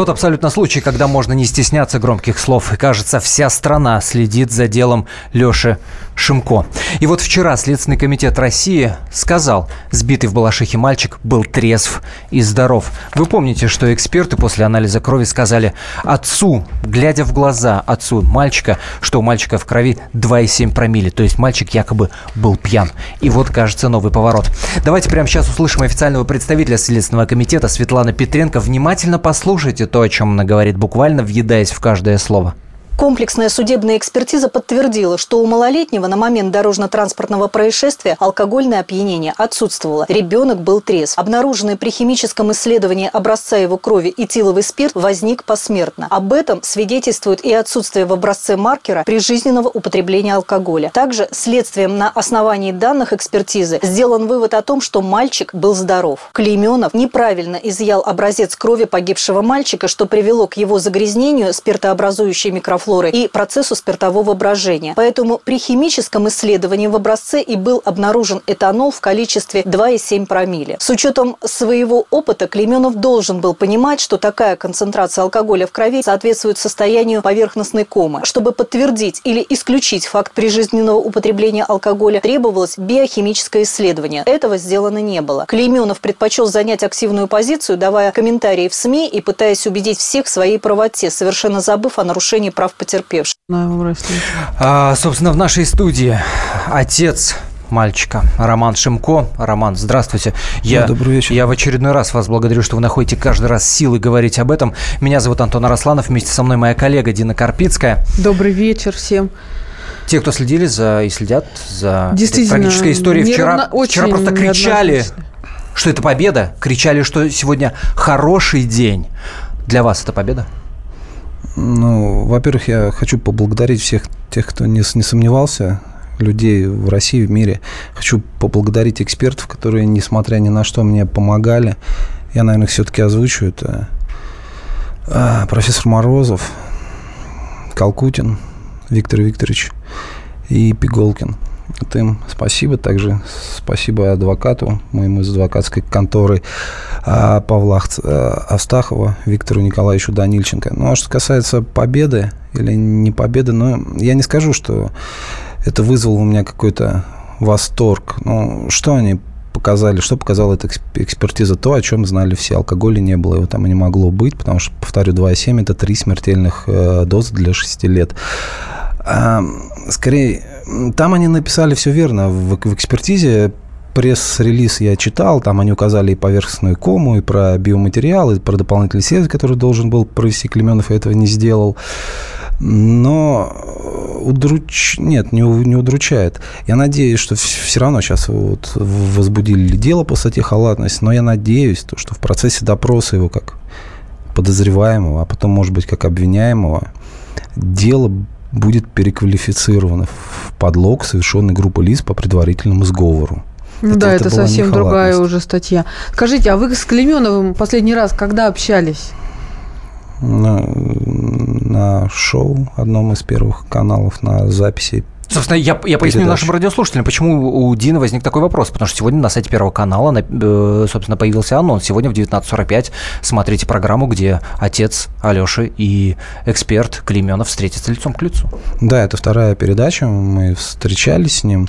Тот абсолютно случай, когда можно не стесняться громких слов. И, кажется, вся страна следит за делом Леши Шимко. И вот вчера Следственный комитет России сказал, сбитый в Балашихе мальчик был трезв и здоров. Вы помните, что эксперты после анализа крови сказали отцу, глядя в глаза отцу мальчика, что у мальчика в крови 2,7 промилле. То есть мальчик якобы был пьян. И вот, кажется, новый поворот. Давайте прямо сейчас услышим официального представителя Следственного комитета Светланы Петренко. Внимательно послушайте Слушайте то, о чем она говорит, буквально въедаясь в каждое слово. Комплексная судебная экспертиза подтвердила, что у малолетнего на момент дорожно-транспортного происшествия алкогольное опьянение отсутствовало. Ребенок был трезв. Обнаруженный при химическом исследовании образца его крови этиловый спирт возник посмертно. Об этом свидетельствует и отсутствие в образце маркера прижизненного употребления алкоголя. Также следствием на основании данных экспертизы сделан вывод о том, что мальчик был здоров. Клейменов неправильно изъял образец крови погибшего мальчика, что привело к его загрязнению спиртообразующей микрофлорой флоры и процессу спиртового брожения. Поэтому при химическом исследовании в образце и был обнаружен этанол в количестве 2,7 промилле. С учетом своего опыта Клеменов должен был понимать, что такая концентрация алкоголя в крови соответствует состоянию поверхностной комы. Чтобы подтвердить или исключить факт прижизненного употребления алкоголя, требовалось биохимическое исследование. Этого сделано не было. Клейменов предпочел занять активную позицию, давая комментарии в СМИ и пытаясь убедить всех в своей правоте, совершенно забыв о нарушении прав потерпевших. А, собственно, в нашей студии отец мальчика. Роман Шимко. Роман, здравствуйте. Я, Добрый вечер. Я в очередной раз вас благодарю, что вы находите каждый раз силы говорить об этом. Меня зовут Антон Арасланов. Вместе со мной моя коллега Дина Карпицкая. Добрый вечер всем. Те, кто следили за и следят за трагической историей, вчера, вчера просто кричали, что это победа. Кричали, что сегодня хороший день. Для вас это победа? Ну, во-первых, я хочу поблагодарить всех тех, кто не, не сомневался, людей в России, в мире. Хочу поблагодарить экспертов, которые, несмотря ни на что, мне помогали. Я, наверное, все-таки озвучу это. А, профессор Морозов, Калкутин, Виктор Викторович и Пиголкин – им спасибо. Также спасибо адвокату, моему из адвокатской конторы а, Павла а, Астахова, Виктору Николаевичу Данильченко. Ну, а что касается победы или не победы, ну, я не скажу, что это вызвало у меня какой-то восторг. Ну, что они показали, что показала эта экспертиза? То, о чем знали все. Алкоголя не было, его там и не могло быть, потому что, повторю, 2,7 – это три смертельных э, дозы для 6 лет. А, скорее, там они написали все верно. В, в экспертизе пресс-релиз я читал, там они указали и поверхностную кому, и про биоматериал, и про дополнительный исследование, который должен был провести Клеменов, и этого не сделал. Но удруч... нет, не, не удручает. Я надеюсь, что все равно сейчас вот возбудили дело по статье халатность, но я надеюсь, что в процессе допроса его как подозреваемого, а потом, может быть, как обвиняемого, дело будет переквалифицировано в подлог, совершенный группой лиц по предварительному сговору. Ну это, да, это, это совсем другая уже статья. Скажите, а вы с Клеменовым последний раз когда общались? На, на шоу, одном из первых каналов, на записи Собственно, я, я поясню нашим радиослушателям, почему у Дины возник такой вопрос. Потому что сегодня на сайте Первого канала, э, собственно, появился анонс. Сегодня в 19.45 смотрите программу, где отец Алёши и эксперт Клеменов встретятся лицом к лицу. Да, это вторая передача. Мы встречались с ним.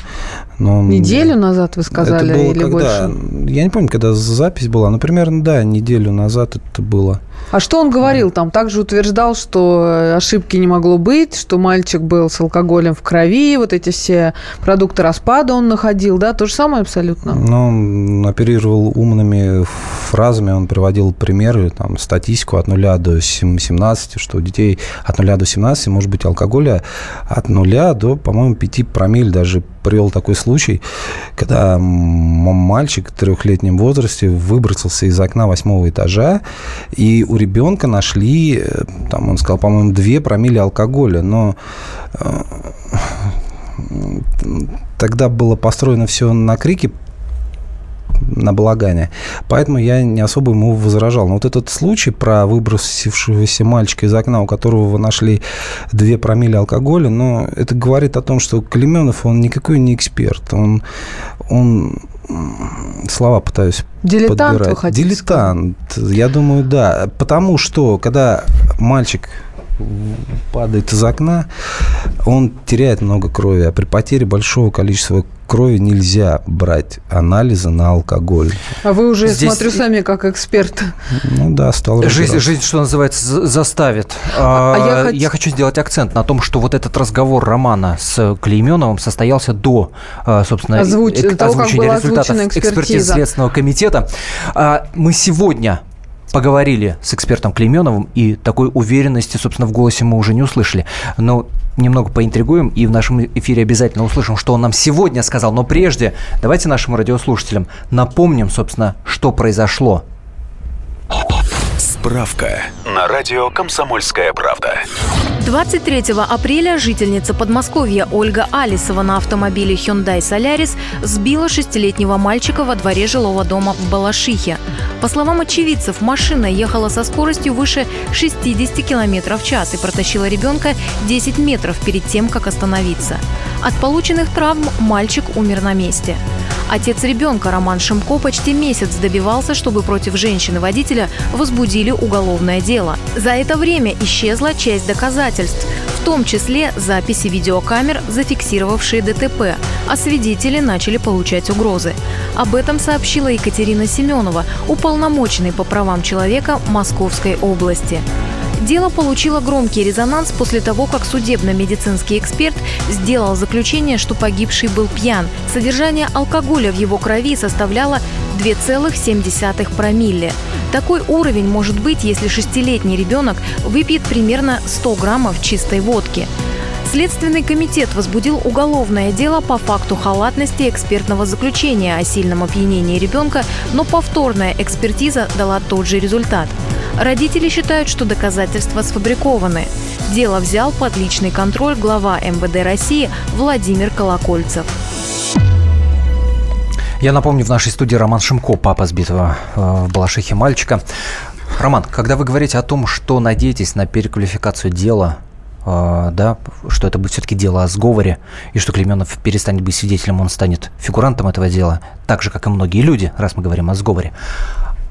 Но неделю назад вы сказали это было или когда, больше? Я не помню, когда запись была. Но примерно, да, неделю назад это было. А что он говорил там? Также утверждал, что ошибки не могло быть, что мальчик был с алкоголем в крови, вот эти все продукты распада он находил, да? То же самое абсолютно? Ну, он оперировал умными фразами, он приводил примеры, там, статистику от 0 до 17, что у детей от 0 до 17 может быть алкоголя от 0 до, по-моему, 5 промиль даже привел такой случай, когда мальчик в трехлетнем возрасте выбросился из окна восьмого этажа, и у ребенка нашли, э, там он сказал, по-моему, две промили алкоголя, но э, тогда было построено все на крике на балагане. Поэтому я не особо ему возражал. Но вот этот случай про выбросившегося мальчика из окна, у которого вы нашли 2 промилле алкоголя, но это говорит о том, что Клеменов, он никакой не эксперт. Он, он слова пытаюсь Дилетант, подбирать. вы хотите Дилетант, я думаю, да. Потому что, когда мальчик падает из окна, он теряет много крови, а при потере большого количества крови нельзя брать анализы на алкоголь. А вы уже, Здесь- смотрю, сами как эксперт. Ну да, стал Жизнь, жизнь, что называется, за- заставит. А- а я А, хот- я хочу сделать акцент на том, что вот этот разговор Романа с Клейменовым состоялся до, а, собственно, Озвуч- эк- того, озвучения результатов экспертизы. Следственного комитета. А, Мы сегодня поговорили с экспертом Клейменовым, и такой уверенности, собственно, в голосе мы уже не услышали. Но немного поинтригуем, и в нашем эфире обязательно услышим, что он нам сегодня сказал. Но прежде давайте нашим радиослушателям напомним, собственно, что произошло. Справка на радио «Комсомольская правда». 23 апреля жительница Подмосковья Ольга Алисова на автомобиле Hyundai Solaris сбила шестилетнего мальчика во дворе жилого дома в Балашихе. По словам очевидцев, машина ехала со скоростью выше 60 км в час и протащила ребенка 10 метров перед тем, как остановиться. От полученных травм мальчик умер на месте. Отец ребенка Роман Шимко почти месяц добивался, чтобы против женщины-водителя возбудили уголовное дело. За это время исчезла часть доказательств, в том числе записи видеокамер, зафиксировавшие ДТП, а свидетели начали получать угрозы. Об этом сообщила Екатерина Семенова, уполномоченный по правам человека Московской области. Дело получило громкий резонанс после того, как судебно-медицинский эксперт сделал заключение, что погибший был пьян. Содержание алкоголя в его крови составляло 2,7 промилле. Такой уровень может быть, если шестилетний ребенок выпьет примерно 100 граммов чистой водки. Следственный комитет возбудил уголовное дело по факту халатности экспертного заключения о сильном опьянении ребенка, но повторная экспертиза дала тот же результат. Родители считают, что доказательства сфабрикованы. Дело взял под личный контроль глава МВД России Владимир Колокольцев. Я напомню, в нашей студии Роман Шимко, папа сбитого э, в Балашихе мальчика. Роман, когда вы говорите о том, что надеетесь на переквалификацию дела, э, да, что это будет все-таки дело о сговоре, и что Клеменов перестанет быть свидетелем, он станет фигурантом этого дела, так же, как и многие люди, раз мы говорим о сговоре.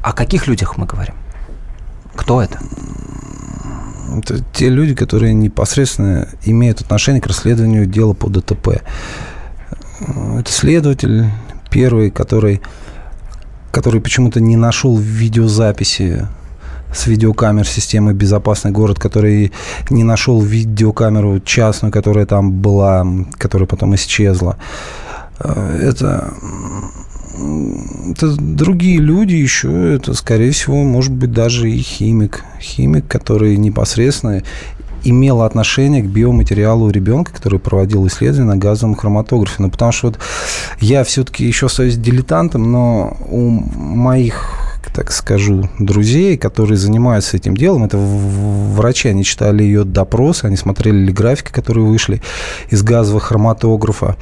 О каких людях мы говорим? Кто это? Это те люди, которые непосредственно имеют отношение к расследованию дела по ДТП. Это следователь первый, который, который почему-то не нашел видеозаписи с видеокамер системы «Безопасный город», который не нашел видеокамеру частную, которая там была, которая потом исчезла. Это, это другие люди еще, это, скорее всего, может быть, даже и химик. Химик, который непосредственно имел отношение к биоматериалу ребенка, который проводил исследования на газовом хроматографе. Ну, потому что вот я все-таки еще остаюсь дилетантом, но у моих так скажу, друзей, которые занимаются этим делом. Это врачи, они читали ее допросы, они смотрели графики, которые вышли из газового хроматографа.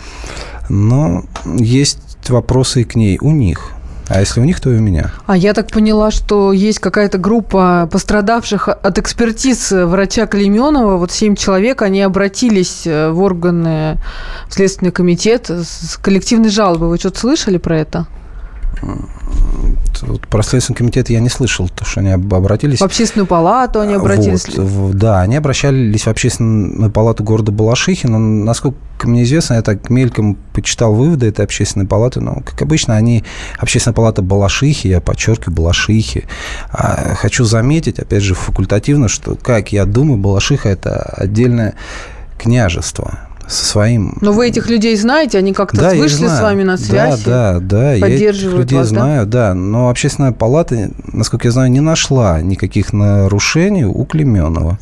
Но есть вопросы и к ней у них. А если у них, то и у меня. А я так поняла, что есть какая-то группа пострадавших от экспертиз врача Клеменова. Вот семь человек, они обратились в органы в Следственный комитет с коллективной жалобой. Вы что-то слышали про это? Вот про Следственный комитет я не слышал, то, что они обратились. В общественную палату они обратились? Вот, да, они обращались в общественную палату города Балашихи, но, насколько мне известно, я так мельком почитал выводы этой общественной палаты, но, как обычно, они, общественная палата Балашихи, я подчеркиваю, Балашихи. А хочу заметить, опять же, факультативно, что, как я думаю, Балашиха – это отдельное княжество, со своим... Но вы этих людей знаете, они как-то да, вышли с вами на связь? Да, да, да. Я этих людей вас, знаю, да? да. Но общественная палата, насколько я знаю, не нашла никаких нарушений у Клеменова.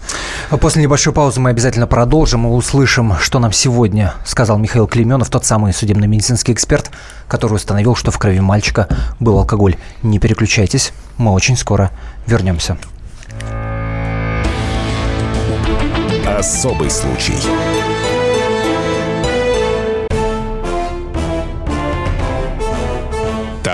После небольшой паузы мы обязательно продолжим и услышим, что нам сегодня сказал Михаил Клеменов, тот самый судебно-медицинский эксперт, который установил, что в крови мальчика был алкоголь. Не переключайтесь, мы очень скоро вернемся. Особый случай.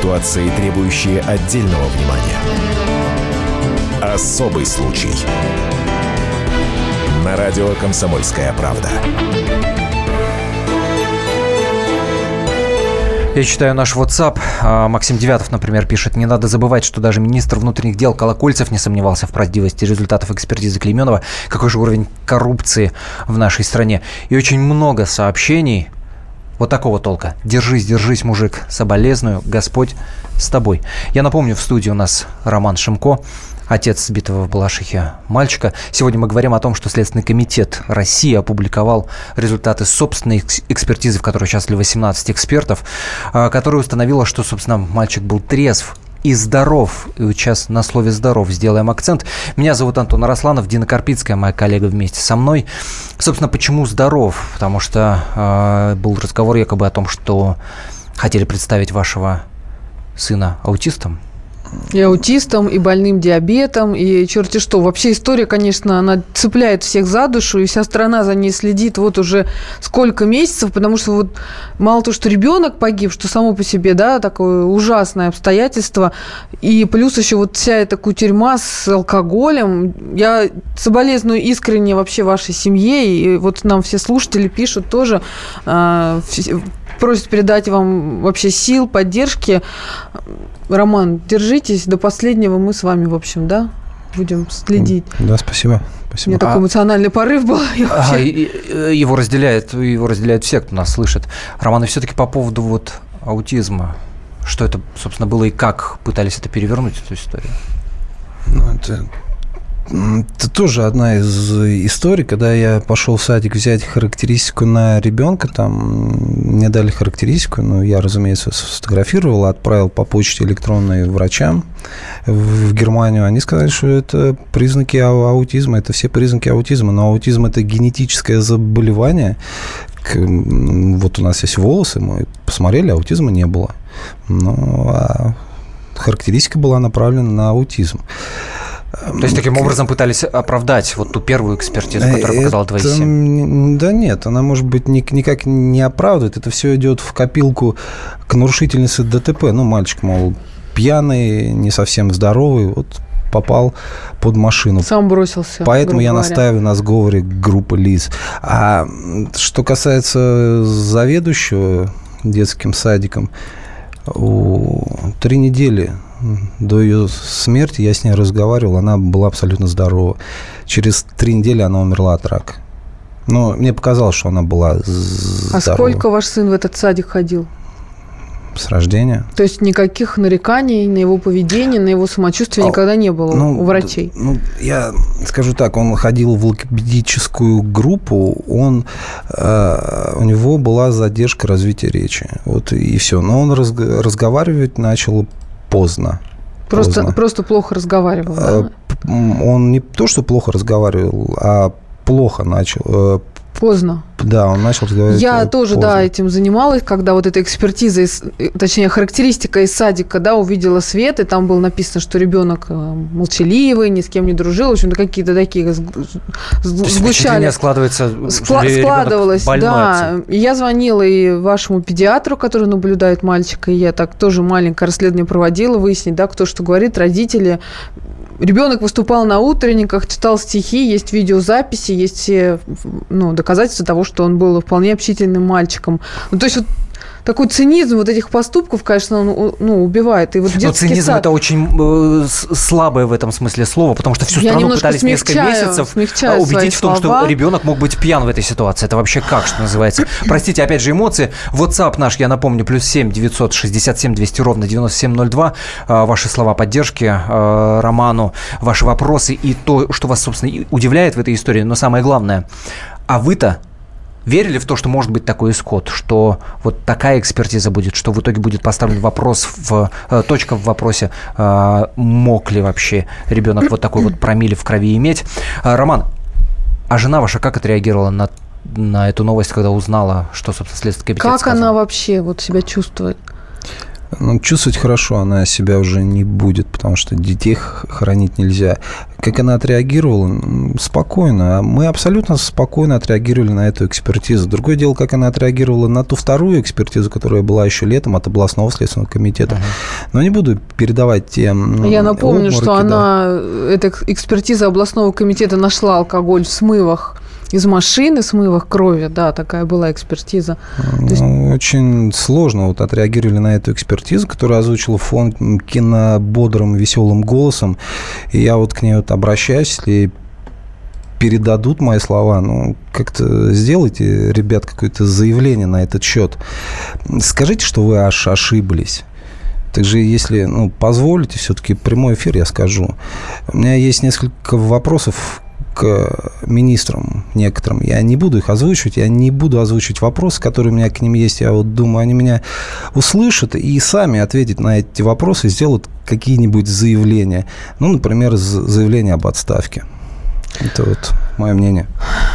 Ситуации, требующие отдельного внимания. Особый случай. На радио «Комсомольская правда». Я читаю наш WhatsApp. А, Максим Девятов, например, пишет, не надо забывать, что даже министр внутренних дел Колокольцев не сомневался в правдивости результатов экспертизы Клейменова. Какой же уровень коррупции в нашей стране. И очень много сообщений вот такого толка. Держись, держись, мужик, соболезную, Господь с тобой. Я напомню, в студии у нас Роман Шимко, отец сбитого в Балашихе мальчика. Сегодня мы говорим о том, что Следственный комитет России опубликовал результаты собственной экспертизы, в которой участвовали 18 экспертов, а, которая установила, что, собственно, мальчик был трезв и здоров. И вот сейчас на слове «здоров» сделаем акцент. Меня зовут Антон Арасланов, Дина Карпицкая, моя коллега вместе со мной. Собственно, почему здоров? Потому что э, был разговор якобы о том, что хотели представить вашего сына аутистом. И аутистом, и больным диабетом, и черти что. Вообще история, конечно, она цепляет всех за душу, и вся страна за ней следит вот уже сколько месяцев, потому что вот мало того, что ребенок погиб, что само по себе, да, такое ужасное обстоятельство, и плюс еще вот вся эта кутерьма с алкоголем. Я соболезную искренне вообще вашей семье, и вот нам все слушатели пишут тоже, э, просят передать вам вообще сил, поддержки. Роман, держитесь до последнего. Мы с вами, в общем, да, будем следить. Да, спасибо. Спасибо. У меня такой а эмоциональный порыв был. А, его разделяет, его разделяют все, кто нас слышит. Роман, и все-таки по поводу вот аутизма, что это, собственно, было и как пытались это перевернуть, эту историю? Ну, это это тоже одна из историй, когда я пошел в садик взять характеристику на ребенка, там мне дали характеристику, ну, я, разумеется, сфотографировал, отправил по почте электронной врачам в Германию. Они сказали, что это признаки аутизма, это все признаки аутизма, но аутизм – это генетическое заболевание, вот у нас есть волосы, мы посмотрели, аутизма не было. Ну, а характеристика была направлена на аутизм. То есть таким образом пытались оправдать вот ту первую экспертизу, которая показала 2,7? Да нет, она, может быть, никак не оправдывает. Это все идет в копилку к нарушительнице ДТП. Ну, мальчик, мол, пьяный, не совсем здоровый, вот попал под машину. Сам бросился. Поэтому я говоря. настаиваю на сговоре группы лиц. А что касается заведующего детским садиком, три недели до ее смерти я с ней разговаривал, она была абсолютно здорова. Через три недели она умерла от рака. Но мне показалось, что она была здорова. А сколько ваш сын в этот садик ходил? С рождения. То есть никаких нареканий на его поведение, на его самочувствие а, никогда не было ну, у врачей? Ну, я скажу так, он ходил в логопедическую группу, он, э, у него была задержка развития речи. Вот и все. Но он раз, разговаривать начал поздно. Просто, поздно. просто плохо разговаривал. Да? Э, он не то, что плохо разговаривал, а плохо начал. Э, поздно. Да, он начал разговаривать Я тоже, поздно. да, этим занималась, когда вот эта экспертиза, из, точнее, характеристика из садика, да, увидела свет, и там было написано, что ребенок э, молчаливый, ни с кем не дружил, в общем-то, какие-то такие сгущали. складывается, Скла- складывалось, да. И я звонила и вашему педиатру, который наблюдает мальчика, и я так тоже маленькое расследование проводила, выяснить, да, кто что говорит, родители, Ребенок выступал на утренниках, читал стихи, есть видеозаписи, есть все ну, доказательства того, что он был вполне общительным мальчиком. Ну, то есть вот такой цинизм вот этих поступков, конечно, он ну, убивает. И вот Но цинизм сад... это очень э, слабое в этом смысле слово, потому что всю страну пытались несколько месяцев а, убедить в том, слова. что ребенок мог быть пьян в этой ситуации. Это вообще как, что называется? Простите, опять же, эмоции. WhatsApp наш, я напомню, плюс 7 967 200 ровно 9702. А, ваши слова поддержки Роману, ваши вопросы и то, что вас, собственно, удивляет в этой истории. Но самое главное, а вы-то верили в то, что может быть такой исход, что вот такая экспертиза будет, что в итоге будет поставлен вопрос, в, э, точка в вопросе, э, мог ли вообще ребенок вот такой вот промили в крови иметь. Э, Роман, а жена ваша как отреагировала на, на эту новость, когда узнала, что, собственно, Следственный комитет Как сказал? она вообще вот себя чувствует? Ну, чувствовать хорошо она себя уже не будет, потому что детей хоронить нельзя. Как она отреагировала? Спокойно. Мы абсолютно спокойно отреагировали на эту экспертизу. Другое дело, как она отреагировала на ту вторую экспертизу, которая была еще летом от областного следственного комитета. Uh-huh. Но не буду передавать те Я напомню, обмороки, что она, да. эта экспертиза областного комитета нашла алкоголь в смывах из машины, смывах крови, да, такая была экспертиза. Ну, есть... Очень сложно вот отреагировали на эту экспертизу, которую озвучил фонд кино бодрым, веселым голосом. И я вот к ней вот обращаюсь, если передадут мои слова, ну, как-то сделайте, ребят, какое-то заявление на этот счет. Скажите, что вы аж ошиблись. Также, если ну, позволите, все-таки прямой эфир я скажу. У меня есть несколько вопросов к министрам некоторым. Я не буду их озвучивать, я не буду озвучивать вопросы, которые у меня к ним есть. Я вот думаю, они меня услышат и сами ответят на эти вопросы, сделают какие-нибудь заявления. Ну, например, заявление об отставке. Это вот мое мнение.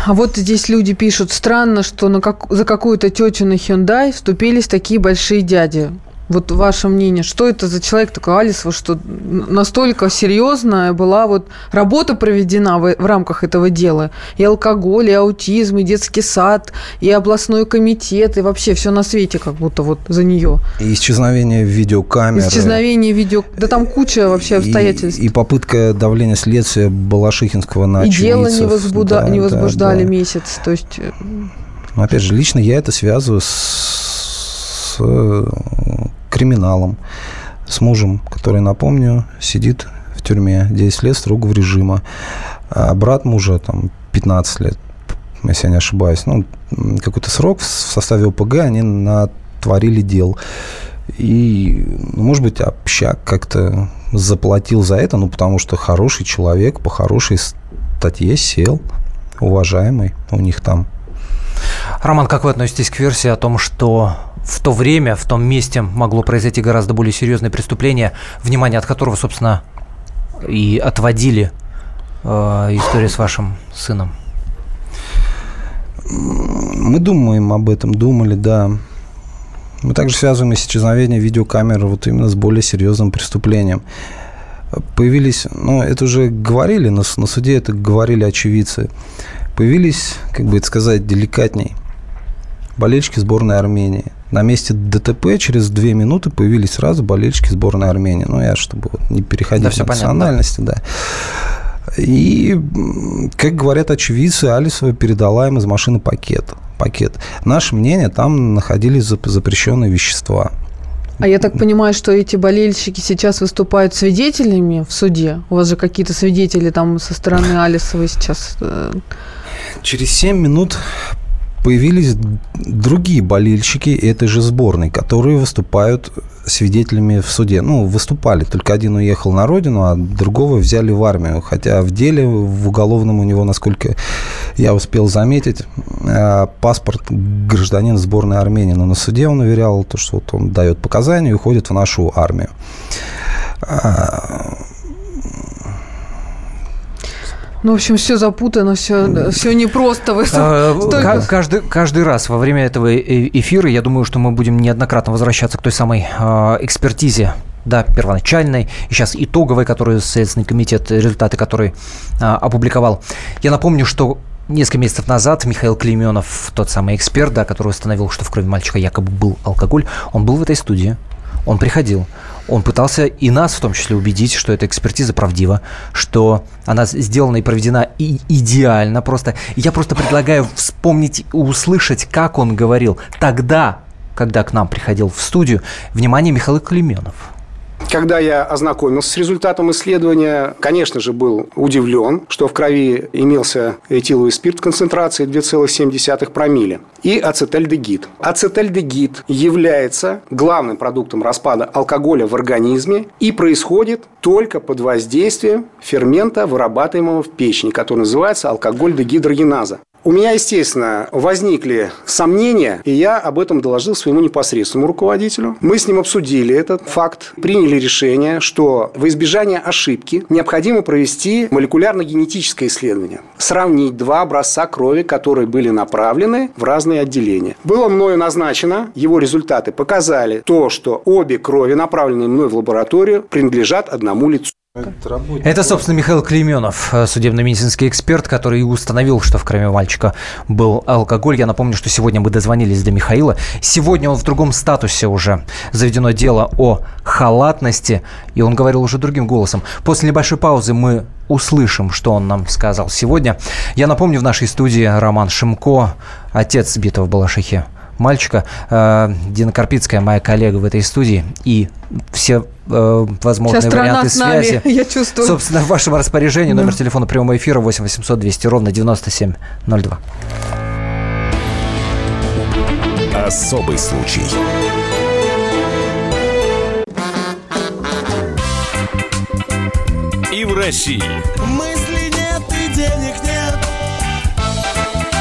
А вот здесь люди пишут, странно, что на как, за какую-то тетю на Hyundai вступились такие большие дяди. Вот ваше мнение, что это за человек такой Алисова, что настолько серьезная была вот работа проведена в, в рамках этого дела? И алкоголь, и аутизм, и детский сад, и областной комитет, и вообще все на свете как будто вот за нее. И исчезновение видеокамер. Исчезновение видео... Да там куча вообще обстоятельств. И, и попытка давления следствия Балашихинского на И дело не, возбуда... да, не возбуждали да, да. месяц. То есть... Э, Но опять же, лично я это связываю с криминалом, с мужем, который, напомню, сидит в тюрьме 10 лет строгого режима. А брат мужа там 15 лет, если я не ошибаюсь. Ну, какой-то срок в составе ОПГ они натворили дел. И, ну, может быть, общак как-то заплатил за это, ну, потому что хороший человек по хорошей статье сел, уважаемый у них там. Роман, как вы относитесь к версии о том, что в то время, в том месте могло произойти гораздо более серьезное преступление, внимание от которого, собственно, и отводили э, историю с вашим сыном? Мы думаем об этом, думали, да. Мы также связываем исчезновение видеокамеры вот именно с более серьезным преступлением. Появились, ну, это уже говорили, на, на суде это говорили очевидцы. Появились, как бы это сказать, деликатней болельщики сборной Армении. На месте ДТП через две минуты появились сразу болельщики сборной Армении. Ну, я, чтобы вот не переходить да, на национальности, понятно. да. И, как говорят очевидцы, Алисова передала им из машины пакет. пакет. Наше мнение, там находились запрещенные вещества. А я так понимаю, что эти болельщики сейчас выступают свидетелями в суде? У вас же какие-то свидетели там со стороны Алисовой сейчас? Через 7 минут появились другие болельщики этой же сборной, которые выступают свидетелями в суде. Ну, выступали, только один уехал на родину, а другого взяли в армию. Хотя в деле, в уголовном у него, насколько я успел заметить, э, паспорт гражданин сборной Армении. Но на суде он уверял, то, что вот он дает показания и уходит в нашу армию. А, ну, в общем, все запутано, все, все непросто. Вы а, столько... каждый, каждый раз во время этого э, эфира, я думаю, что мы будем неоднократно возвращаться к той самой э, экспертизе да, первоначальной, и сейчас итоговой, которую Следственный комитет, результаты которой а, опубликовал. Я напомню, что Несколько месяцев назад Михаил Клейменов, тот самый эксперт, да, который установил, что в крови мальчика якобы был алкоголь, он был в этой студии, он приходил, он пытался и нас в том числе убедить, что эта экспертиза правдива, что она сделана и проведена и идеально просто. Я просто предлагаю вспомнить, услышать, как он говорил тогда, когда к нам приходил в студию. Внимание, Михаил Клеменов. Когда я ознакомился с результатом исследования, конечно же, был удивлен, что в крови имелся этиловый спирт в концентрации 2,7 промилле и ацетальдегид. Ацетальдегид является главным продуктом распада алкоголя в организме и происходит только под воздействием фермента, вырабатываемого в печени, который называется алкоголь дегидрогеназа. У меня, естественно, возникли сомнения, и я об этом доложил своему непосредственному руководителю. Мы с ним обсудили этот факт, приняли решение, что во избежание ошибки необходимо провести молекулярно-генетическое исследование. Сравнить два образца крови, которые были направлены в разные отделения. Было мною назначено, его результаты показали то, что обе крови, направленные мной в лабораторию, принадлежат одному лицу. Это, собственно, Михаил Клейменов, э, судебно-медицинский эксперт, который установил, что в крови мальчика был алкоголь. Я напомню, что сегодня мы дозвонились до Михаила. Сегодня он в другом статусе уже. Заведено дело о халатности, и он говорил уже другим голосом. После небольшой паузы мы услышим, что он нам сказал сегодня. Я напомню, в нашей студии Роман Шимко, отец сбитого в Балашихе мальчика. Э, Дина Карпицкая, моя коллега в этой студии, и все э, возможные Сейчас варианты с нами, связи. Я чувствую. Собственно, в вашем распоряжении Да. номер телефона прямого эфира 8 800 200 ровно 9702. Особый случай. И в России, Мысли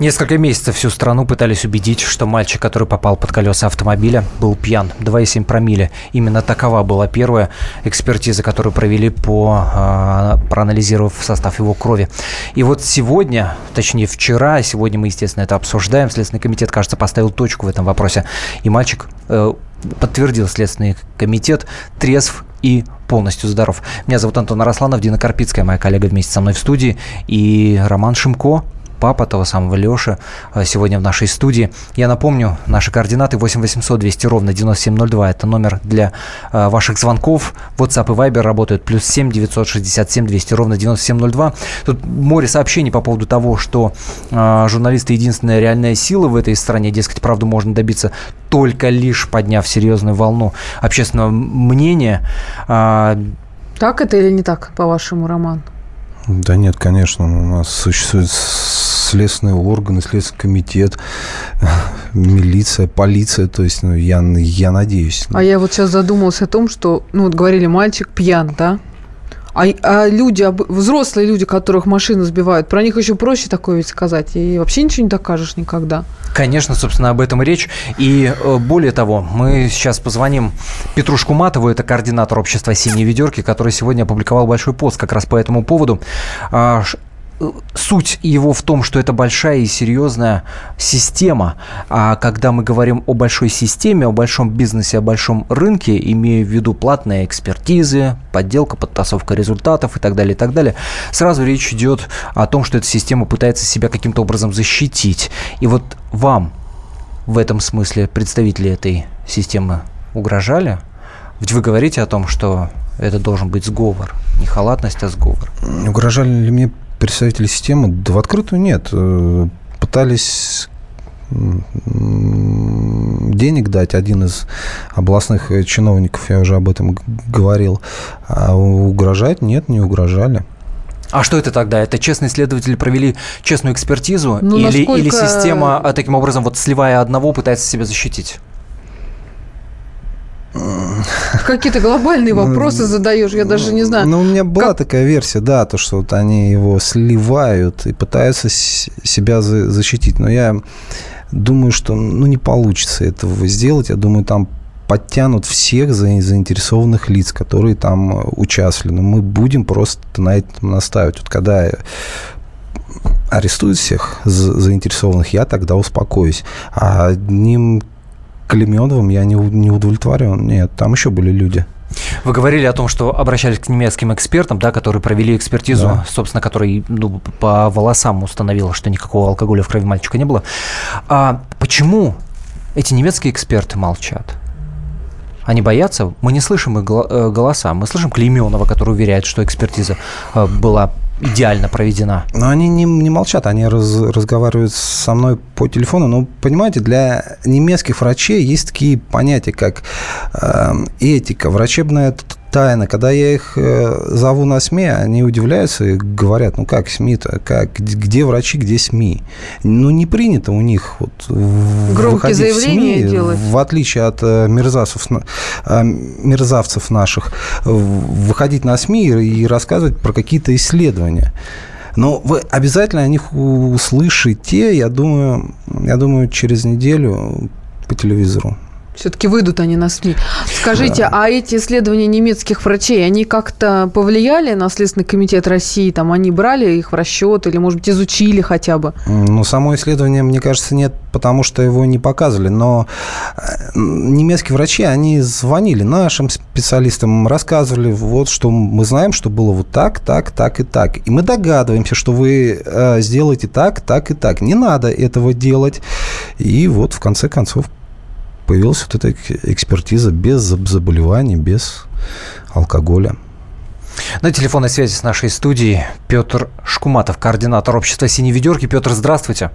Несколько месяцев всю страну пытались убедить, что мальчик, который попал под колеса автомобиля, был пьян. 2,7 промилле. Именно такова была первая экспертиза, которую провели, по, э, проанализировав состав его крови. И вот сегодня, точнее вчера, сегодня мы, естественно, это обсуждаем, Следственный комитет, кажется, поставил точку в этом вопросе. И мальчик э, подтвердил Следственный комитет трезв и полностью здоров. Меня зовут Антон Арасланов, Дина Карпицкая, моя коллега вместе со мной в студии, и Роман Шимко, папа того самого Леши, э, сегодня в нашей студии. Я напомню, наши координаты 8 800 200 ровно 9702. Это номер для э, ваших звонков. WhatsApp и Viber работают. Плюс 7 967 200 ровно 9702. Тут море сообщений по поводу того, что э, журналисты единственная реальная сила в этой стране. Дескать, правду можно добиться только лишь подняв серьезную волну общественного мнения. А, Так это или не так, по-вашему, Роман? Да нет, конечно, у нас существуют следственные органы, следственный комитет, милиция, полиция, то есть, ну, я, я надеюсь. А я вот сейчас задумалась о том, что, ну, вот говорили, мальчик пьян, да? А, а люди, взрослые люди, которых машины сбивают, про них еще проще такое ведь сказать. И вообще ничего не докажешь никогда. Конечно, собственно, об этом и речь. И э, более того, мы сейчас позвоним Петру Шкуматову, это координатор общества «Синие ведерки», который сегодня опубликовал большой пост как раз по этому поводу. Суть его в том, что это большая и серьезная система. А когда мы говорим о большой системе, о большом бизнесе, о большом рынке, имея в виду платные экспертизы, подделка, подтасовка результатов и так далее, и так далее, сразу речь идет о том, что эта система пытается себя каким-то образом защитить. И вот вам в этом смысле представители этой системы угрожали? Ведь вы говорите о том, что это должен быть сговор. Не халатность, а сговор. Угрожали ли мне представители системы? Да в открытую нет. Э, Пытались денег дать один из областных э, чиновников, я уже об этом говорил. А угрожать? Нет, не угрожали. А что это тогда? Это честные следователи провели честную экспертизу? Ну, или, насколько- или система, а, таким образом, вот сливая одного, пытается себя защитить? Какие-то глобальные вопросы задаешь, я даже не знаю. Ну, у меня была Как- такая версия, да, то, что вот они его сливают и пытаются себя за- защитить. Но я думаю, что ну, не получится этого сделать. Я думаю, там подтянут всех за- заинтересованных лиц, которые там участвовали. Но мы будем просто на этом настаивать. Вот когда арестуют всех за- заинтересованных, я тогда успокоюсь. А одним Клеменовым я не, не удовлетворен. Нет, там еще были люди. Вы говорили о том, что обращались к немецким экспертам, да, которые провели экспертизу, да. собственно, который ну, по волосам установила, что никакого алкоголя в крови мальчика не было. А почему эти немецкие эксперты молчат? Они боятся? Мы не слышим их э, голоса. Мы слышим Клейменова, который уверяет, что экспертиза э, была идеально проведена. Но они не, не молчат, они раз, разговаривают со мной по телефону. Но, понимаете, для немецких врачей есть такие понятия, как э, этика, врачебная тайна. Когда я их э, зову на СМИ, они удивляются и говорят, ну как СМИ-то, как, где врачи, где СМИ? Ну не принято у них вот Громкие заявления СМИ, делать. в отличие от э, мерзавцев, э, мерзавцев наших, выходить на СМИ и рассказывать про какие-то исследования. Но вы обязательно о них услышите, я думаю, я думаю, через неделю по телевизору. Все-таки выйдут они на СМИ. Скажите, да. а эти исследования немецких врачей, они как-то повлияли на Следственный комитет России? Там они брали их в расчет или, может быть, изучили хотя бы? Ну, само исследование, мне кажется, нет, потому что его не показывали. Но э, немецкие врачи, они звонили нашим специалистам, рассказывали, вот что мы знаем, что было вот так, так, так и так. И мы догадываемся, что вы э, сделаете так, так и так. Не надо этого делать. И вот, в конце концов, появилась вот эта экспертиза без заболеваний, без алкоголя. На телефонной связи с нашей студией Петр Шкуматов, координатор общества «Синей ведерки». Петр, здравствуйте.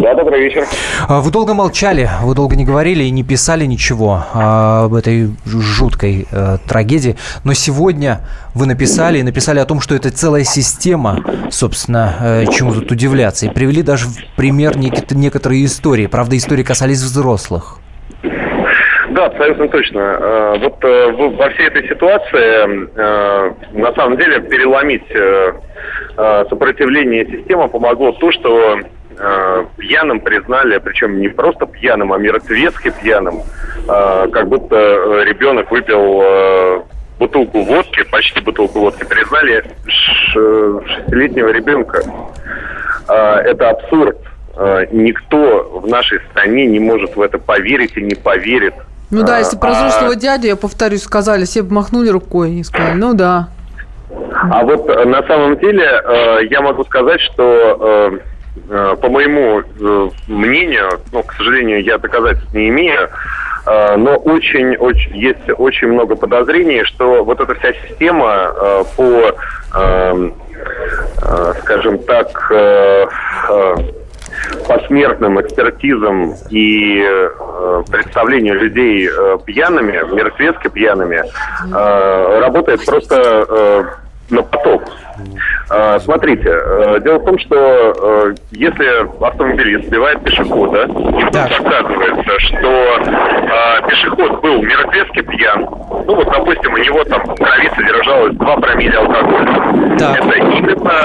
Да, добрый вечер. А, вы долго молчали, вы долго не говорили и не писали ничего а, об этой жуткой э, трагедии, но сегодня вы написали и написали о том, что это целая система, собственно, э, чему тут удивляться, и привели даже в пример некоторые истории. Правда, истории касались взрослых. Да, абсолютно точно. Э, вот э, во всей этой ситуации э, на самом деле переломить сопротивление системы помогло то, что пьяным признали, причем не просто пьяным, а мертвецки пьяным, как будто ребенок выпил бутылку водки, почти бутылку водки, признали шестилетнего ребенка. Это абсурд. Никто в нашей стране не может в это поверить и не поверит. Ну да, если про взрослого а... дядю, я повторюсь, сказали, все махнули рукой и сказали, ну да. А вот э, на самом деле э, я могу сказать, что э, по моему мнению, ну, к сожалению, я доказательств не имею, но очень, очень есть очень много подозрений, что вот эта вся система по, скажем так, посмертным экспертизам и э, представлению людей э, пьяными, мертвецки пьяными, э, работает просто э, на поток. Э, смотрите, э, дело в том, что э, если автомобилист сбивает пешехода, и вдруг оказывается, что пешеход был мертвецки пьян, ну вот, допустим, у него там в крови содержалось 2 промилле алкоголя. Так. Это именно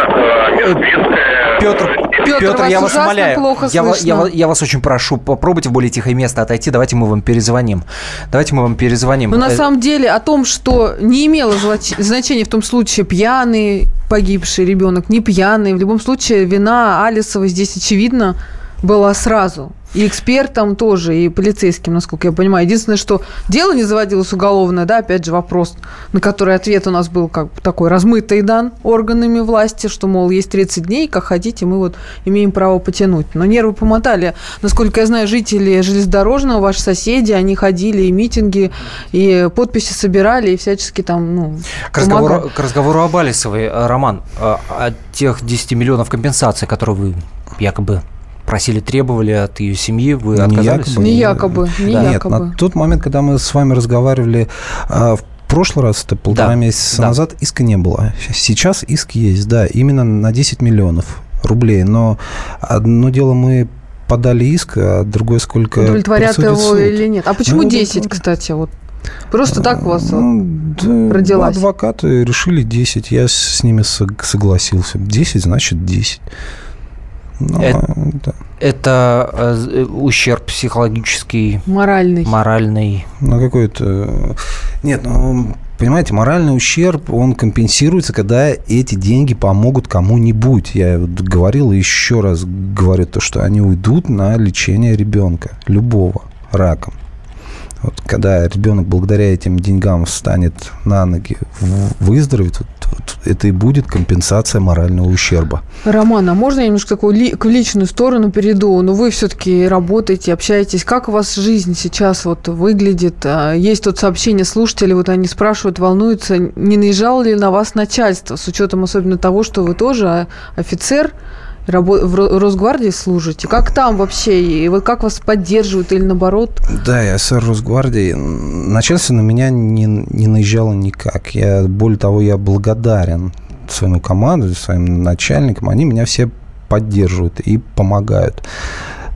мертвецкая... Петр, Петр, Петр я вас умоляю, я, я, я вас очень прошу, попробуйте в более тихое место отойти, давайте мы вам перезвоним. Давайте мы вам перезвоним. Но на самом деле о том, что не имело значения в том случае пьяный погибший ребенок, не пьяный, в любом случае вина Алисова здесь очевидно была сразу. И экспертам тоже, и полицейским, насколько я понимаю. Единственное, что дело не заводилось уголовное, да, опять же вопрос, на который ответ у нас был как такой размытый дан органами власти, что, мол, есть 30 дней, как хотите, мы вот имеем право потянуть. Но нервы помотали. Насколько я знаю, жители железнодорожного, ваши соседи, они ходили и митинги, и подписи собирали, и всячески там, ну, к разговору, к разговору об Алисовой, э, Роман, э, о тех 10 миллионов компенсаций, которые вы якобы просили, требовали от ее семьи, вы отказались? Не якобы. Не да. якобы. Нет, на тот момент, когда мы с вами разговаривали а, в прошлый раз, это полтора да. месяца да. назад, иска не было. Сейчас иск есть, да, именно на 10 миллионов рублей. Но одно дело мы подали иск, а другое сколько Удовлетворят его суд. или нет. А почему ну, 10, кстати, вот? Просто так у вас ну, да, родилась? Адвокаты решили 10, я с ними согласился. 10 значит 10. Но, это, да. это э, ущерб психологический, моральный, моральный. Ну какой-то нет, ну понимаете, моральный ущерб он компенсируется, когда эти деньги помогут кому-нибудь. Я вот говорил и еще раз говорю то, что они уйдут на лечение ребенка любого раком. Вот когда ребенок благодаря этим деньгам встанет на ноги, выздоровеет, вот, вот это и будет компенсация морального ущерба. Роман, а можно я немножко такую ли, к личную сторону перейду? Ну, вы все-таки работаете, общаетесь. Как у вас жизнь сейчас вот выглядит? А, есть тут сообщение слушателей, вот они спрашивают, волнуются, не наезжало ли на вас начальство, с учетом особенно того, что вы тоже офицер, в Росгвардии служите? Как там вообще? И вот как вас поддерживают или наоборот? Да, я сэр Росгвардии. Начальство на меня не, не наезжало никак. Я, более того, я благодарен своему команду, своим начальникам. Они меня все поддерживают и помогают.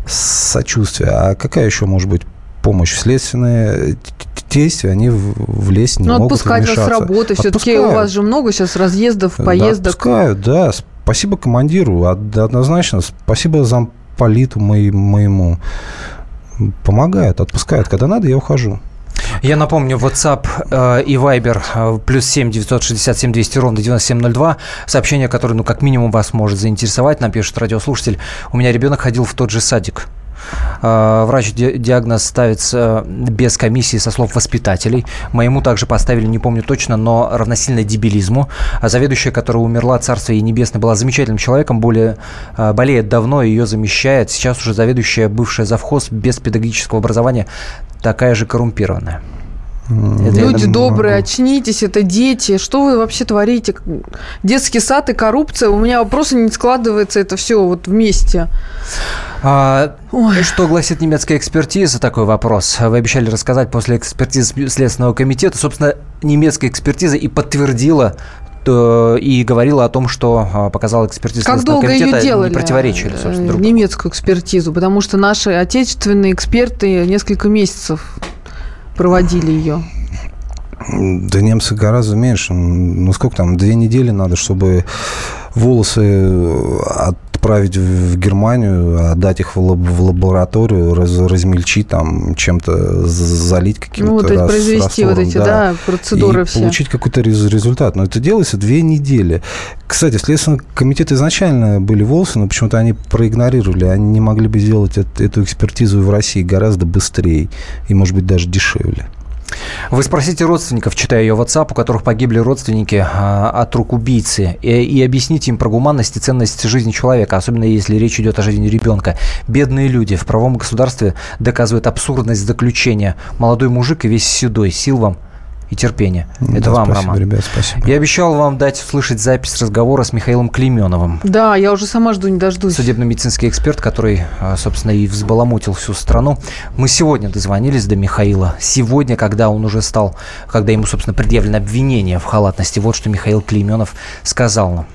Сочувствие. А какая еще может быть помощь? Следственные действия, они в лес не ну, могут отпускать вас с работы. Все-таки у вас же много сейчас разъездов, поездок. Да, отпускают, да. Спасибо командиру, однозначно. Спасибо замполиту моему. Помогают, отпускают. Когда надо, я ухожу. Я напомню, WhatsApp э, и Viber э, плюс 7 967 200 ровно 9702. Сообщение, которое, ну, как минимум, вас может заинтересовать. Нам пишет радиослушатель. У меня ребенок ходил в тот же садик. А, врач диагноз ставится без комиссии со слов воспитателей. Моему также поставили, не помню точно, но равносильно дебилизму. А заведующая, которая умерла, царство ей небесное, была замечательным человеком, более, а, болеет давно, ее замещает. Сейчас уже заведующая, бывшая завхоз, без педагогического образования, такая же коррумпированная. Это Люди добрые, очнитесь, это дети. Что вы вообще творите? Детский сад и коррупция. У меня вопросы не складывается это все вот вместе. А, что гласит немецкая экспертиза? Такой вопрос. Вы обещали рассказать после экспертизы Следственного комитета. Собственно, немецкая экспертиза и подтвердила и говорила о том, что а, показала экспертиза как долго комитета, ее делали, не противоречили, собственно, друг немецкую экспертизу, потому что наши отечественные эксперты несколько месяцев проводили ее. Да немцы гораздо меньше. Ну, сколько там, две недели надо, чтобы волосы отправить в Германию, отдать их в, лаб в лабораторию, раз, размельчить там, чем-то залить каким-то Ну, вот рас, произвести раствором, вот эти, да, да процедуры и все. получить какой-то результат. Но это делается две недели. Кстати, Следственный комитет изначально были волосы, но почему-то они проигнорировали. Они не могли бы сделать эту экспертизу в России гораздо быстрее и, может быть, даже дешевле. Вы спросите родственников, читая ее WhatsApp, у которых погибли родственники а, от рук убийцы, и, и объясните им про гуманность и ценность жизни человека, особенно если речь идет о жизни ребенка. Бедные люди в правом государстве доказывают абсурдность заключения. Молодой мужик и весь седой. Сил вам и терпения. Это да, вам, спасибо, Роман. Ребят, спасибо. Я обещал вам дать услышать запись разговора с Михаилом Клеменовым. Да, я уже сама жду, не дождусь. Судебно-медицинский эксперт, который, а, собственно, и взбаламутил всю страну. Мы сегодня дозвонились до Михаила. Сегодня, когда он уже стал, когда ему, собственно, предъявлено обвинение в халатности. Вот что Михаил Клеменов сказал нам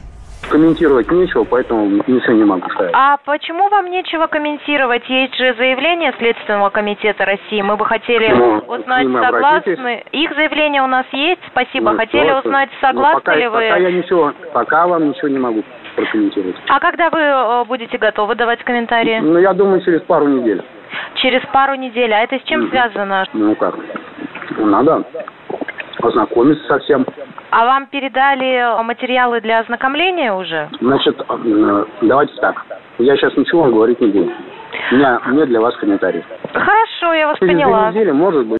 комментировать нечего, поэтому ничего не могу сказать. А почему вам нечего комментировать? Есть же заявление Следственного комитета России. Мы бы хотели ну, узнать, согласны. Их заявление у нас есть. Спасибо. Ну, хотели просто. узнать, ну, согласны пока, ли вы. Пока я ничего, пока вам ничего не могу прокомментировать. А когда вы э, будете готовы давать комментарии? Ну, я думаю, через пару недель. Через пару недель. А это с чем mm-hmm. связано? Ну как? Надо ознакомиться со всем. А вам передали материалы для ознакомления уже? Значит, э, давайте так. Я сейчас ничего вам говорить не буду. У меня нет для вас комментариев. Хорошо, я вас Через поняла. Через недели, может быть.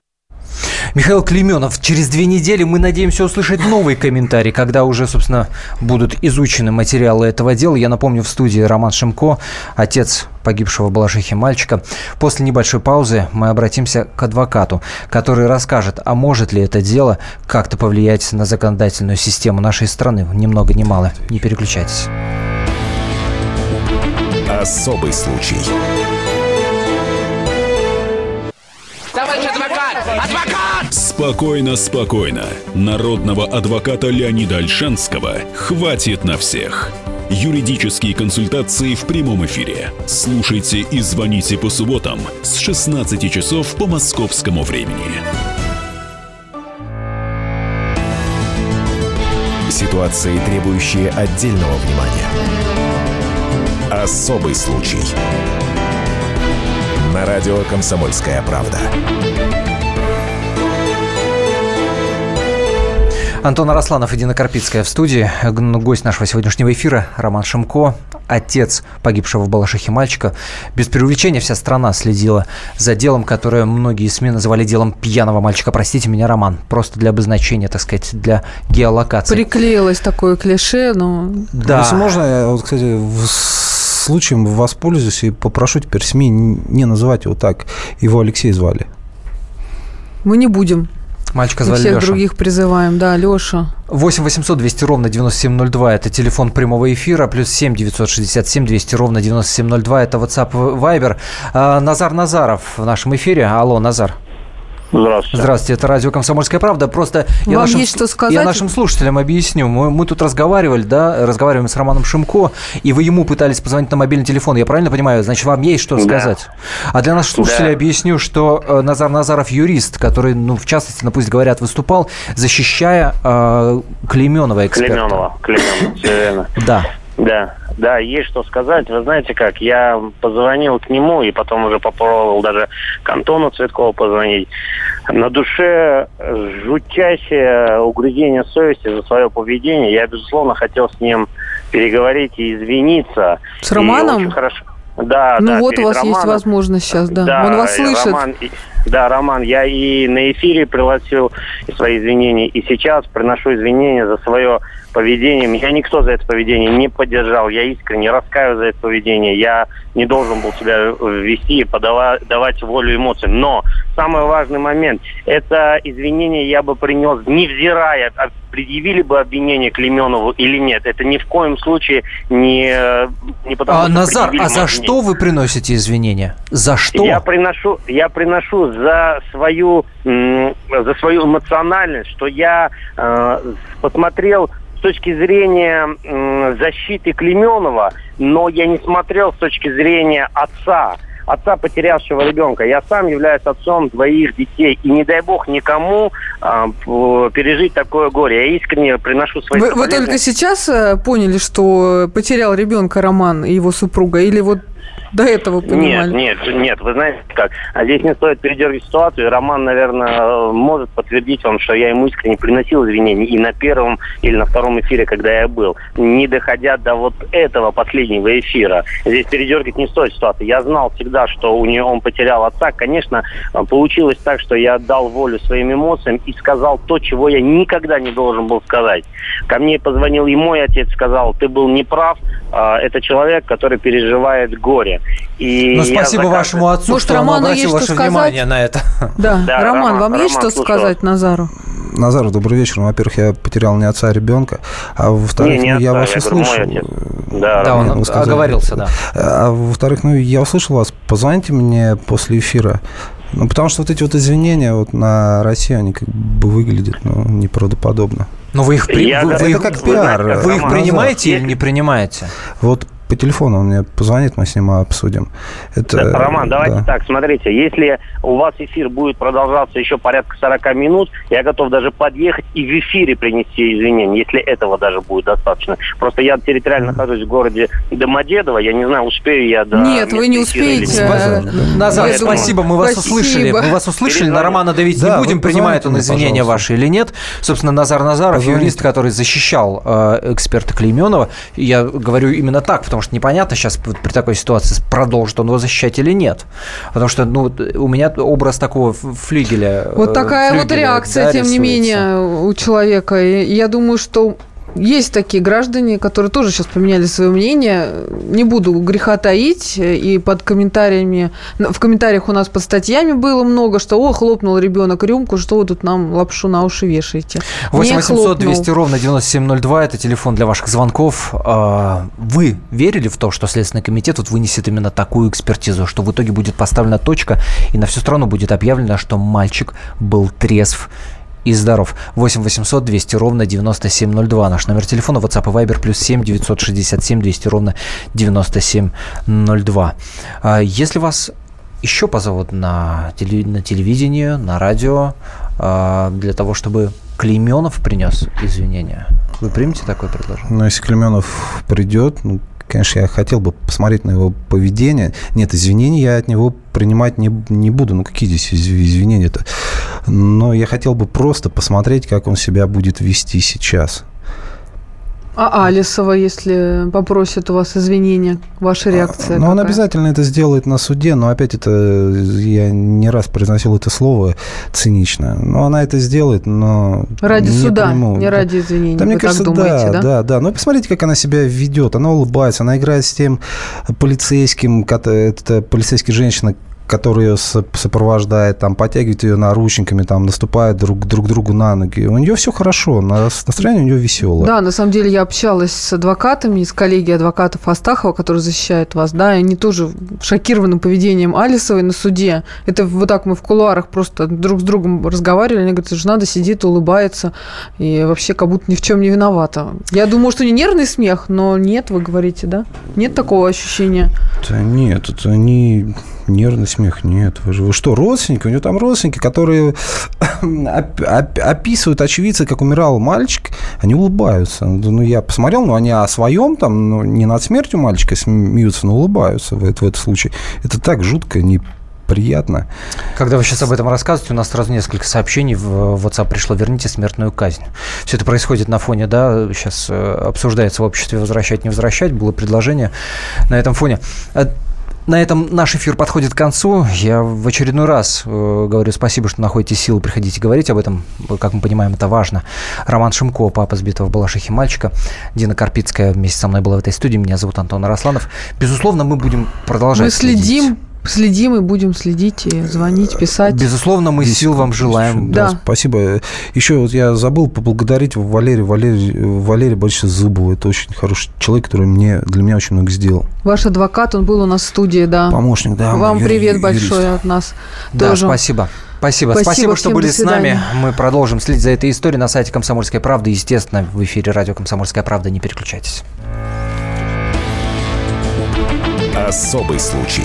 Михаил Клеменов, через две недели мы надеемся услышать новый комментарий, когда уже, собственно, будут изучены материалы этого дела. Я напомню, в студии Роман Шимко, отец погибшего в мальчика. После небольшой паузы мы обратимся к адвокату, который расскажет, а может ли это дело как-то повлиять на законодательную систему нашей страны. Ни много ни мало. Не переключайтесь. Особый случай. Спокойно, спокойно. Народного адвоката Леонида Альшанского хватит на всех. Юридические консультации в прямом эфире. Слушайте и звоните по субботам с 16 часов по московскому времени. Ситуации, требующие отдельного внимания. Особый случай. На радио «Комсомольская правда». Антон Арасланов и Дина Карпицкая в студии. Гость нашего сегодняшнего эфира Роман Шимко, отец погибшего в Балашихе мальчика. Без преувеличения вся страна следила за делом, которое многие СМИ называли делом пьяного мальчика. Простите меня, Роман, просто для обозначения, так сказать, для геолокации. Приклеилось такое клише, но... Да. Если можно, я, вот, кстати, в случаем воспользуюсь и попрошу теперь СМИ не называть его так. Его Алексей звали. Мы не будем. Мальчика звали всех Леша. других призываем, да, Леша. 8 800 200 ровно 9702 – это телефон прямого эфира, плюс 7 967 200 ровно 9702 – это WhatsApp Viber. А, Назар Назаров в нашем эфире. Алло, Назар. Здравствуйте. Здравствуйте, это радио «Комсомольская правда». Просто я Вам нашим, есть что сказать? я нашим слушателям объясню. Мы, мы тут разговаривали, да, разговариваем с Романом Шимко, и вы ему пытались позвонить на мобильный телефон. Я правильно понимаю? Значит, вам есть что Да. сказать. А для наших слушателей Да. объясню, что э, Назар Назаров юрист, который, ну, в частности, на «Пусть говорят», выступал, защищая э, Клейменова эксперта. Клеменова. Клеменова, все верно. Да. Да, да, есть что сказать. Вы знаете как, я позвонил к нему и потом уже попробовал даже к Антону Цветкову позвонить. На душе жутчайшее угрызение совести за свое поведение. Я, безусловно, хотел с ним переговорить и извиниться. С И Романом? очень хорошо. Да, ну да, вот у вас есть Романом. возможность сейчас, да. Да, Он вас слышит. Роман, да, Роман, я и на эфире пригласил свои извинения, и сейчас приношу извинения за свое поведение. Меня никто за это поведение не поддержал. Я искренне раскаиваюсь за это поведение. Я не должен был себя вести и давать волю эмоциям. Но самый важный момент – это извинения я бы принес, невзирая, а предъявили бы обвинение Клеменову или нет. Это ни в коем случае не, не потому, А, что Назар, а за что вы приносите извинения? За что? Я приношу, я приношу за свою, за свою эмоциональность, что я э, посмотрел точки зрения м, защиты Клеменова, но я не смотрел с точки зрения отца отца потерявшего ребенка. Я сам являюсь отцом двоих детей. И не дай бог никому п- пережить такое горе. Я искренне приношу свои Вы, вы только сейчас э, поняли, что потерял ребенка Роман и его супруга? Или вот до этого понимали? Нет, нет, нет, вы знаете как, а здесь не стоит передергивать ситуацию. Роман, наверное, может подтвердить вам, что я ему искренне приносил извинения и на первом или на втором эфире, когда я был, не доходя до вот этого последнего эфира. Здесь передергивать не стоит ситуацию. Я знал всегда, что у нее он потерял отца. Конечно, получилось так, что я дал волю своим эмоциям и сказал то, чего я никогда не должен был сказать. Ко мне позвонил и мой отец, сказал, ты был неправ, а, это человек, который переживает горе. И Ну, спасибо вашему отцу, Может, что он Роману обратил есть что ваше сказать? внимание на это. Да, Да, Роман, Роман, вам есть Роман, что слушаю сказать Назару? Назар, добрый вечер. Ну, Во-первых, я потерял не отца, а ребенка. А во-вторых, Не, не ну, я отца, вас я говорю, услышал. отец. Да, Да, Роман. он сказали. оговорился, да. А во-вторых, ну, я услышал вас. Позвоните мне после эфира. Ну, потому что вот эти вот извинения вот на Россию, они как бы выглядят, ну, неправдоподобно. Но вы их, при- Я вы, говорю, вы Это их- как вы знаете, пиар. вы их принимаете или не принимаете? Вот по телефону он мне позвонит, мы с ним обсудим. Это, Да, Роман, давайте да. так, смотрите, если у вас эфир будет продолжаться еще порядка 40 минут, я готов даже подъехать и в эфире принести извинения, если этого даже будет достаточно. Просто я территориально нахожусь в городе Домодедово, я не знаю, успею я до Нет, вы не успеете. Э, Назар, думаю- спасибо, мы вас Спасибо. услышали. Мы вас услышали, на. Романа давить Да, не будем, принимает он извинения пожалуйста. ваши или нет. Собственно, Назар Назаров, Позвоните. юрист, который защищал э, эксперта Клейменова. Я говорю именно так, потому что непонятно сейчас вот при такой ситуации, продолжит он его защищать или нет. Потому что ну, у меня образ такого флигеля. Вот э, такая вот флюгеля, реакция, да, тем не рисуется. менее, у человека. И я думаю, что есть такие граждане, которые тоже сейчас поменяли свое мнение. Не буду греха таить. И под комментариями... В комментариях у нас под статьями было много, что «О, хлопнул ребенок рюмку, что вы тут нам лапшу на уши вешаете?» 8 Не 800 хлопнул. 200 ровно 9702 это телефон для ваших звонков. А, Вы верили в то, что Следственный комитет вот вынесет именно такую экспертизу, что в итоге будет поставлена точка и на всю страну будет объявлено, что мальчик был трезв и здоров. 8 800 200 ровно 9702. Наш номер телефона WhatsApp и Viber плюс 7 967 200 ровно 9702. А, Если вас еще позовут на, теле- на телевидение, на радио, а, для того, чтобы Клейменов принес извинения. Вы примете такое предложение? Но если Клеменов придет, ну, конечно, я хотел бы посмотреть на его поведение. Нет, извинений я от него принимать не, не буду. Ну, какие здесь из- извинения-то? Но я хотел бы просто посмотреть, как он себя будет вести сейчас. А Алисова, если попросит у вас извинения, ваша реакция? Ну, он обязательно это сделает на суде, но опять это, я не раз произносил это слово цинично. Но она это сделает, но... Ради не суда, приму. не ради извинений, да, мне кажется, думаете, да, да? Да, да. Но посмотрите, как она себя ведет. Она улыбается, она играет с тем полицейским, это полицейский женщина, который ее сопровождает, там, подтягивает ее наручниками, там, наступает друг, друг другу на ноги. У нее все хорошо, настроение у нее веселое. Да, на самом деле я общалась с адвокатами из коллегии адвокатов Астахова, которые защищают вас, да, и они тоже шокированы поведением Алисовой на суде. Это вот так мы в кулуарах просто друг с другом разговаривали, они говорят, жена да сидит, улыбается, и вообще как будто ни в чем не виновата. Я думаю, что не нервный смех, но нет, вы говорите, да? Нет такого ощущения? Да нет, это не нервный смех, нет. Вы, же, вы что, родственники? У него там родственники, которые описывают очевидцы, как умирал мальчик, они улыбаются. Ну, я посмотрел, но они о своем, там, ну, не над смертью мальчика смеются, но улыбаются в, в этом случае. Это так жутко, не приятно. Когда вы сейчас об этом рассказываете, у нас сразу несколько сообщений в WhatsApp пришло «Верните смертную казнь». Все это происходит на фоне, да, сейчас э, обсуждается в обществе «возвращать, не возвращать». Было предложение на этом фоне. На этом наш эфир подходит к концу. Я в очередной раз э, говорю спасибо, что находите силы, приходите говорить об этом. Как мы понимаем, это важно. Роман Шимко, папа сбитого в Балашихе мальчика. Дина Карпицкая вместе со мной была в этой студии. Меня зовут Антон Росланов. Безусловно, мы будем продолжать Мы следим следить. Следим и будем следить, и звонить, писать. Безусловно, мы Здесь сил вам желаем. Да. да. Спасибо. Еще вот я забыл поблагодарить Валерия, Валерия, Валерия Борисовича Зубова. Это очень хороший человек, который мне, для меня очень много сделал. Ваш адвокат, он был у нас в студии, да. Помощник, да. Вам юри, привет большой юрист. от нас. Да, тоже. спасибо. Спасибо. Спасибо, Спасибо что были с нами. Мы продолжим следить за этой историей на сайте «Комсомольской правды». Естественно, в эфире радио «Комсомольская правда». Не переключайтесь. Особый случай.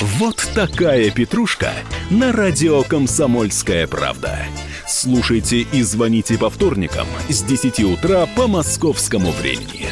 Вот такая петрушка на радио «Комсомольская правда». Слушайте и звоните по вторникам с 10 утра по московскому времени.